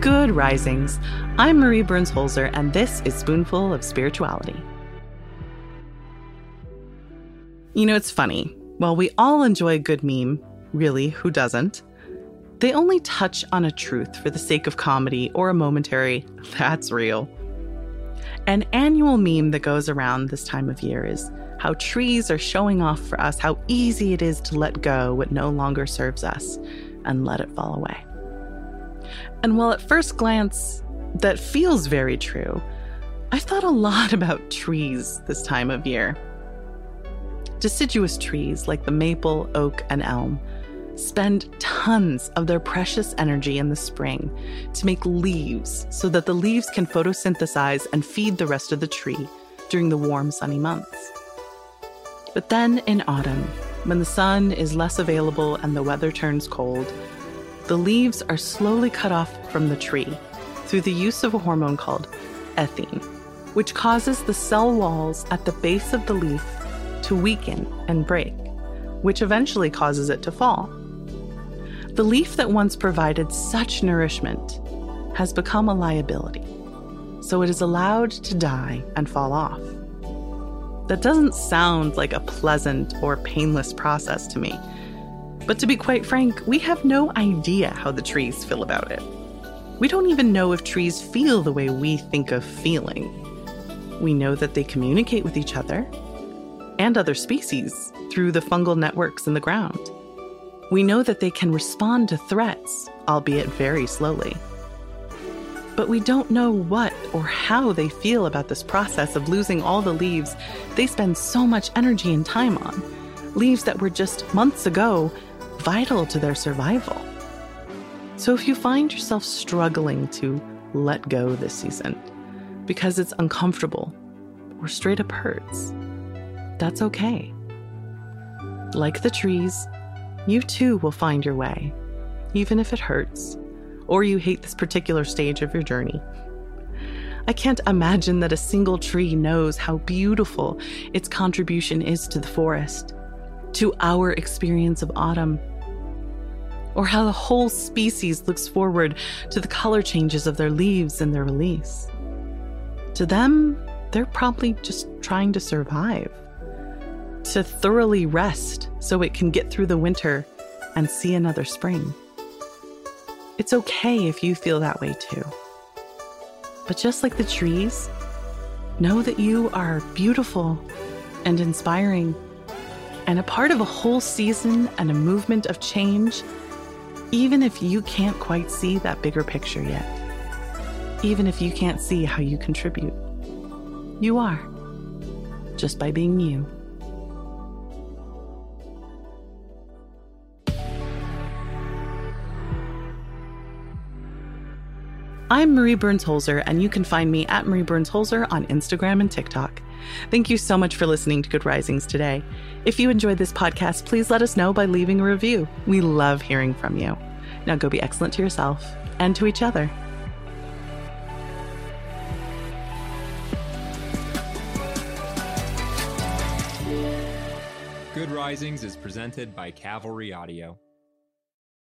Good risings. I'm Marie Burns Holzer, and this is Spoonful of Spirituality. You know, it's funny. While we all enjoy a good meme, really, who doesn't? They only touch on a truth for the sake of comedy or a momentary, that's real. An annual meme that goes around this time of year is how trees are showing off for us how easy it is to let go what no longer serves us and let it fall away. And while at first glance that feels very true, I've thought a lot about trees this time of year. Deciduous trees like the maple, oak, and elm spend tons of their precious energy in the spring to make leaves so that the leaves can photosynthesize and feed the rest of the tree during the warm, sunny months. But then in autumn, when the sun is less available and the weather turns cold, the leaves are slowly cut off from the tree through the use of a hormone called ethene, which causes the cell walls at the base of the leaf to weaken and break, which eventually causes it to fall. The leaf that once provided such nourishment has become a liability, so it is allowed to die and fall off. That doesn't sound like a pleasant or painless process to me but to be quite frank, we have no idea how the trees feel about it. We don't even know if trees feel the way we think of feeling. We know that they communicate with each other and other species through the fungal networks in the ground. We know that they can respond to threats, albeit very slowly. But we don't know what or how they feel about this process of losing all the leaves they spend so much energy and time on. Leaves that were just months ago vital to their survival. So if you find yourself struggling to let go this season because it's uncomfortable or straight up hurts, that's okay. Like the trees, you too will find your way, even if it hurts or you hate this particular stage of your journey. I can't imagine that a single tree knows how beautiful its contribution is to the forest, to our experience of autumn, or how the whole species looks forward to the color changes of their leaves and their release. To them, they're probably just trying to survive, to thoroughly rest so it can get through the winter and see another spring. It's okay if you feel that way too. But just like the trees, know that you are beautiful and inspiring and a part of a whole season and a movement of change even if you can't quite see that bigger picture yet, even if you can't see how you contribute, you are, just by being you. I'm Marie Burns Holzer, and you can find me at Marie Burns Holzer on Instagram and TikTok. Thank you so much for listening to Good Risings today. If you enjoyed this podcast, please let us know by leaving a review. We love hearing from you. Now go be excellent to yourself and to each other. Good Risings is presented by Cavalry Audio.